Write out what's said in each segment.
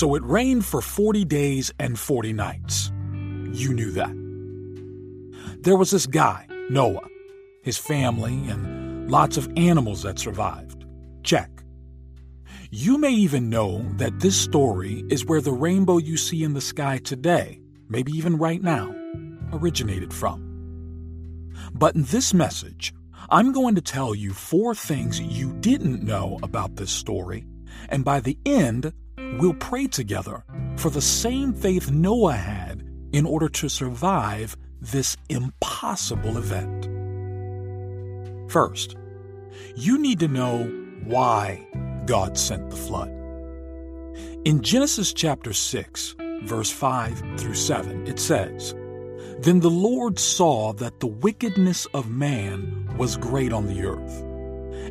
So it rained for 40 days and 40 nights. You knew that. There was this guy, Noah, his family, and lots of animals that survived. Check. You may even know that this story is where the rainbow you see in the sky today, maybe even right now, originated from. But in this message, I'm going to tell you four things you didn't know about this story, and by the end, we'll pray together for the same faith Noah had in order to survive this impossible event. First, you need to know why God sent the flood. In Genesis chapter 6, verse 5 through 7, it says, Then the Lord saw that the wickedness of man was great on the earth,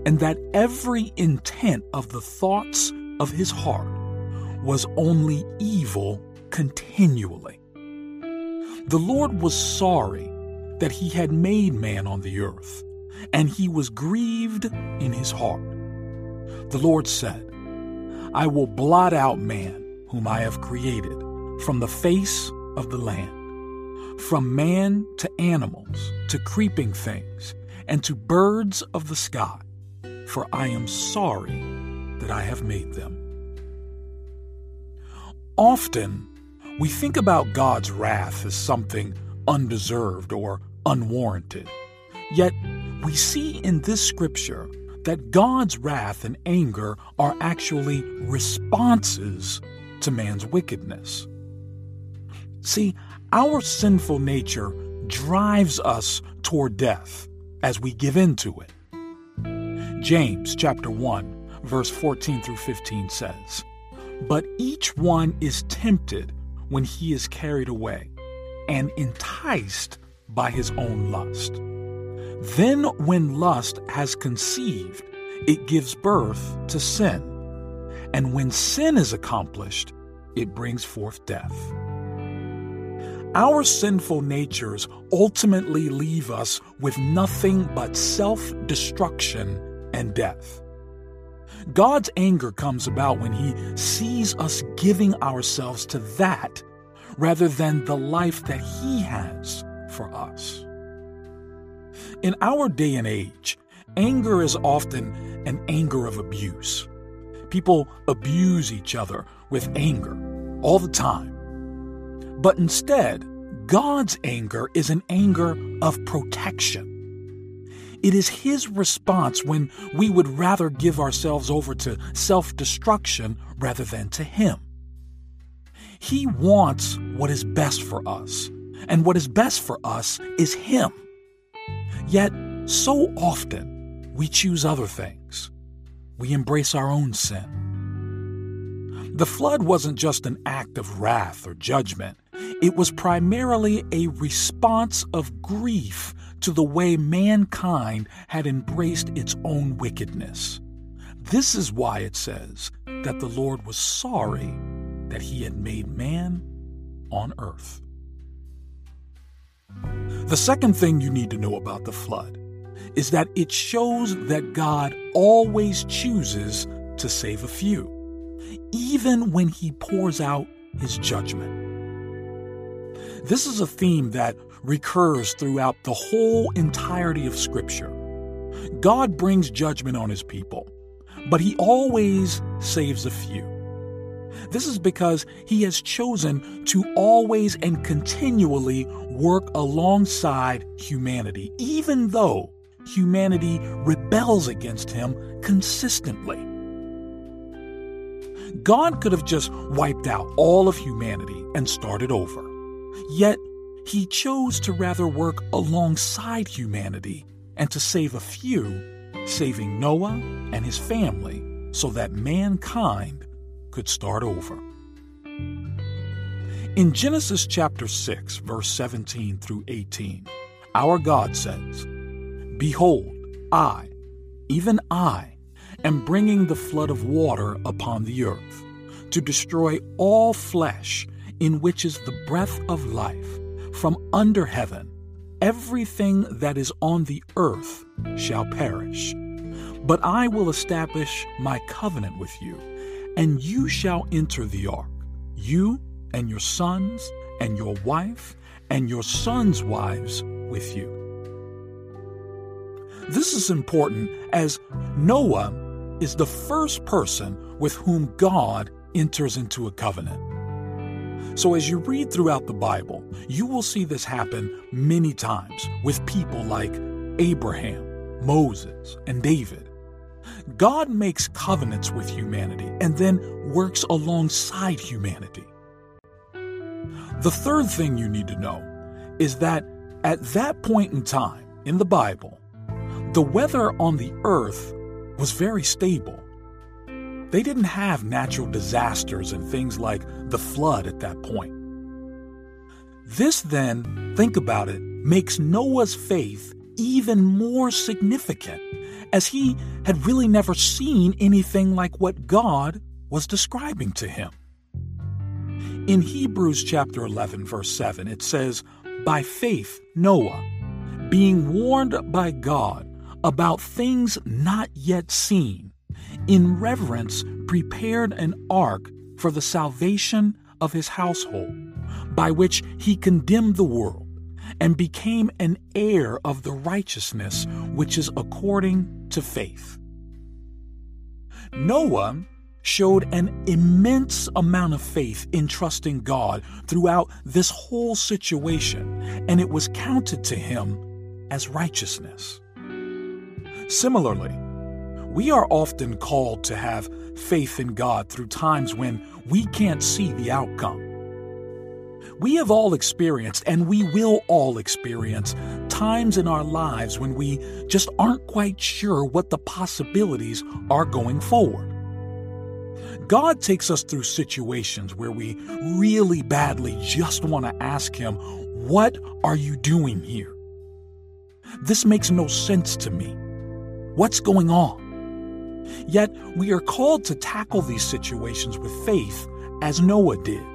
and that every intent of the thoughts of his heart was only evil continually. The Lord was sorry that he had made man on the earth, and he was grieved in his heart. The Lord said, I will blot out man, whom I have created, from the face of the land, from man to animals, to creeping things, and to birds of the sky, for I am sorry that I have made them. Often, we think about God's wrath as something undeserved or unwarranted. Yet, we see in this scripture that God's wrath and anger are actually responses to man's wickedness. See, our sinful nature drives us toward death as we give in to it. James chapter 1 verse 14 through 15 says, "But each one is tempted when he is carried away and enticed by his own lust. Then, when lust has conceived, it gives birth to sin. And when sin is accomplished, it brings forth death. Our sinful natures ultimately leave us with nothing but self destruction and death. God's anger comes about when He sees us giving ourselves to that rather than the life that He has for us. In our day and age, anger is often an anger of abuse. People abuse each other with anger all the time. But instead, God's anger is an anger of protection. It is His response when we would rather give ourselves over to self destruction rather than to Him. He wants what is best for us, and what is best for us is Him. Yet, so often, we choose other things. We embrace our own sin. The flood wasn't just an act of wrath or judgment, it was primarily a response of grief to the way mankind had embraced its own wickedness. This is why it says that the Lord was sorry that he had made man on earth. The second thing you need to know about the flood is that it shows that God always chooses to save a few, even when he pours out his judgment. This is a theme that recurs throughout the whole entirety of Scripture. God brings judgment on his people, but he always saves a few. This is because he has chosen to always and continually work alongside humanity, even though humanity rebels against him consistently. God could have just wiped out all of humanity and started over. Yet, he chose to rather work alongside humanity and to save a few, saving Noah and his family so that mankind could start over. In Genesis chapter 6, verse 17 through 18, our God says, Behold, I, even I, am bringing the flood of water upon the earth to destroy all flesh in which is the breath of life from under heaven. Everything that is on the earth shall perish. But I will establish my covenant with you, and you shall enter the ark, you and your sons and your wife and your sons' wives with you. This is important as Noah is the first person with whom God enters into a covenant. So, as you read throughout the Bible, you will see this happen many times with people like Abraham, Moses, and David. God makes covenants with humanity and then works alongside humanity. The third thing you need to know is that at that point in time in the Bible, the weather on the earth was very stable. They didn't have natural disasters and things like the flood at that point. This then, think about it, makes Noah's faith even more significant, as he had really never seen anything like what God was describing to him. In Hebrews chapter 11, verse 7, it says, By faith, Noah, being warned by God about things not yet seen, in reverence prepared an ark for the salvation of his household, by which he condemned the world and became an heir of the righteousness which is according to faith. Noah showed an immense amount of faith in trusting God throughout this whole situation, and it was counted to him as righteousness. Similarly, we are often called to have faith in God through times when we can't see the outcome. We have all experienced, and we will all experience, times in our lives when we just aren't quite sure what the possibilities are going forward. God takes us through situations where we really badly just want to ask Him, What are you doing here? This makes no sense to me. What's going on? Yet we are called to tackle these situations with faith as Noah did.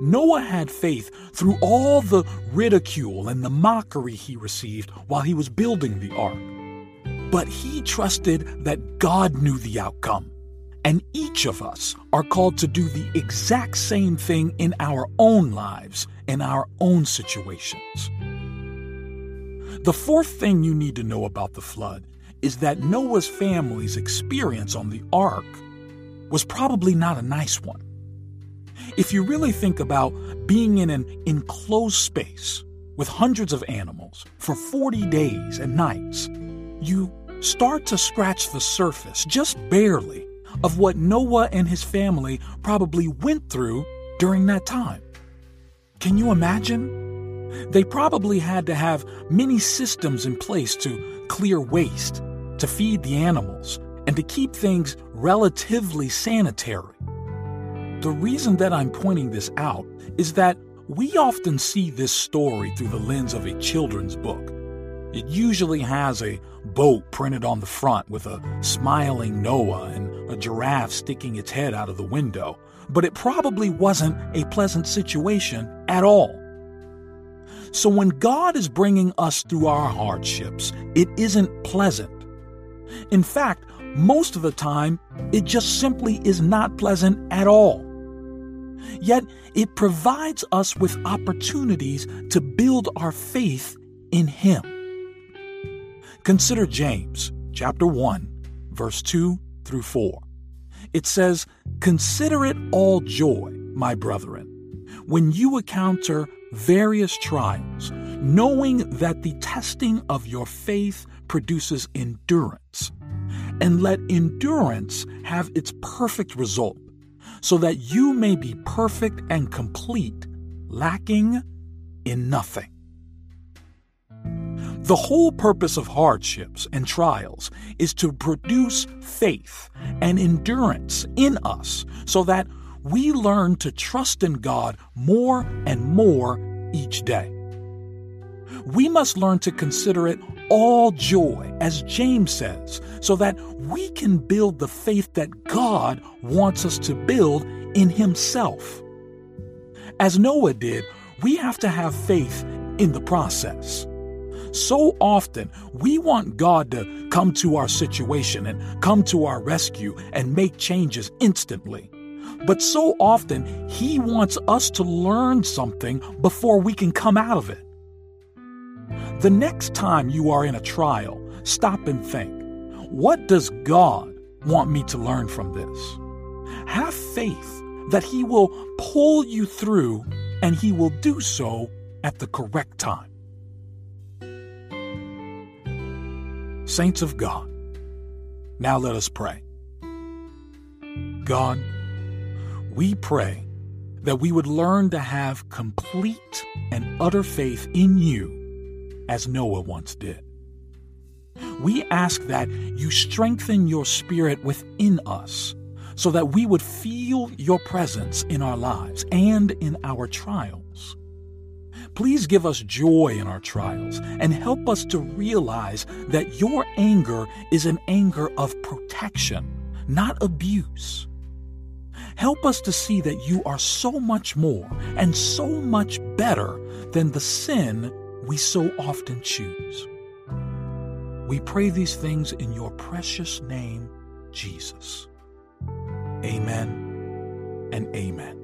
Noah had faith through all the ridicule and the mockery he received while he was building the ark. But he trusted that God knew the outcome. And each of us are called to do the exact same thing in our own lives, in our own situations. The fourth thing you need to know about the flood is that Noah's family's experience on the ark was probably not a nice one. If you really think about being in an enclosed space with hundreds of animals for 40 days and nights, you start to scratch the surface, just barely, of what Noah and his family probably went through during that time. Can you imagine? They probably had to have many systems in place to clear waste, to feed the animals, and to keep things relatively sanitary. The reason that I'm pointing this out is that we often see this story through the lens of a children's book. It usually has a boat printed on the front with a smiling Noah and a giraffe sticking its head out of the window, but it probably wasn't a pleasant situation at all. So when God is bringing us through our hardships, it isn't pleasant. In fact, most of the time, it just simply is not pleasant at all. Yet, it provides us with opportunities to build our faith in Him. Consider James chapter 1, verse 2 through 4. It says, Consider it all joy, my brethren, when you encounter various trials, knowing that the testing of your faith produces endurance. And let endurance have its perfect result, so that you may be perfect and complete, lacking in nothing. The whole purpose of hardships and trials is to produce faith and endurance in us so that we learn to trust in God more and more each day. We must learn to consider it all joy, as James says, so that we can build the faith that God wants us to build in Himself. As Noah did, we have to have faith in the process. So often, we want God to come to our situation and come to our rescue and make changes instantly. But so often, He wants us to learn something before we can come out of it. The next time you are in a trial, stop and think what does God want me to learn from this? Have faith that He will pull you through and He will do so at the correct time. Saints of God, now let us pray. God, we pray that we would learn to have complete and utter faith in you as Noah once did. We ask that you strengthen your spirit within us so that we would feel your presence in our lives and in our trials. Please give us joy in our trials and help us to realize that your anger is an anger of protection, not abuse. Help us to see that you are so much more and so much better than the sin we so often choose. We pray these things in your precious name, Jesus. Amen and amen.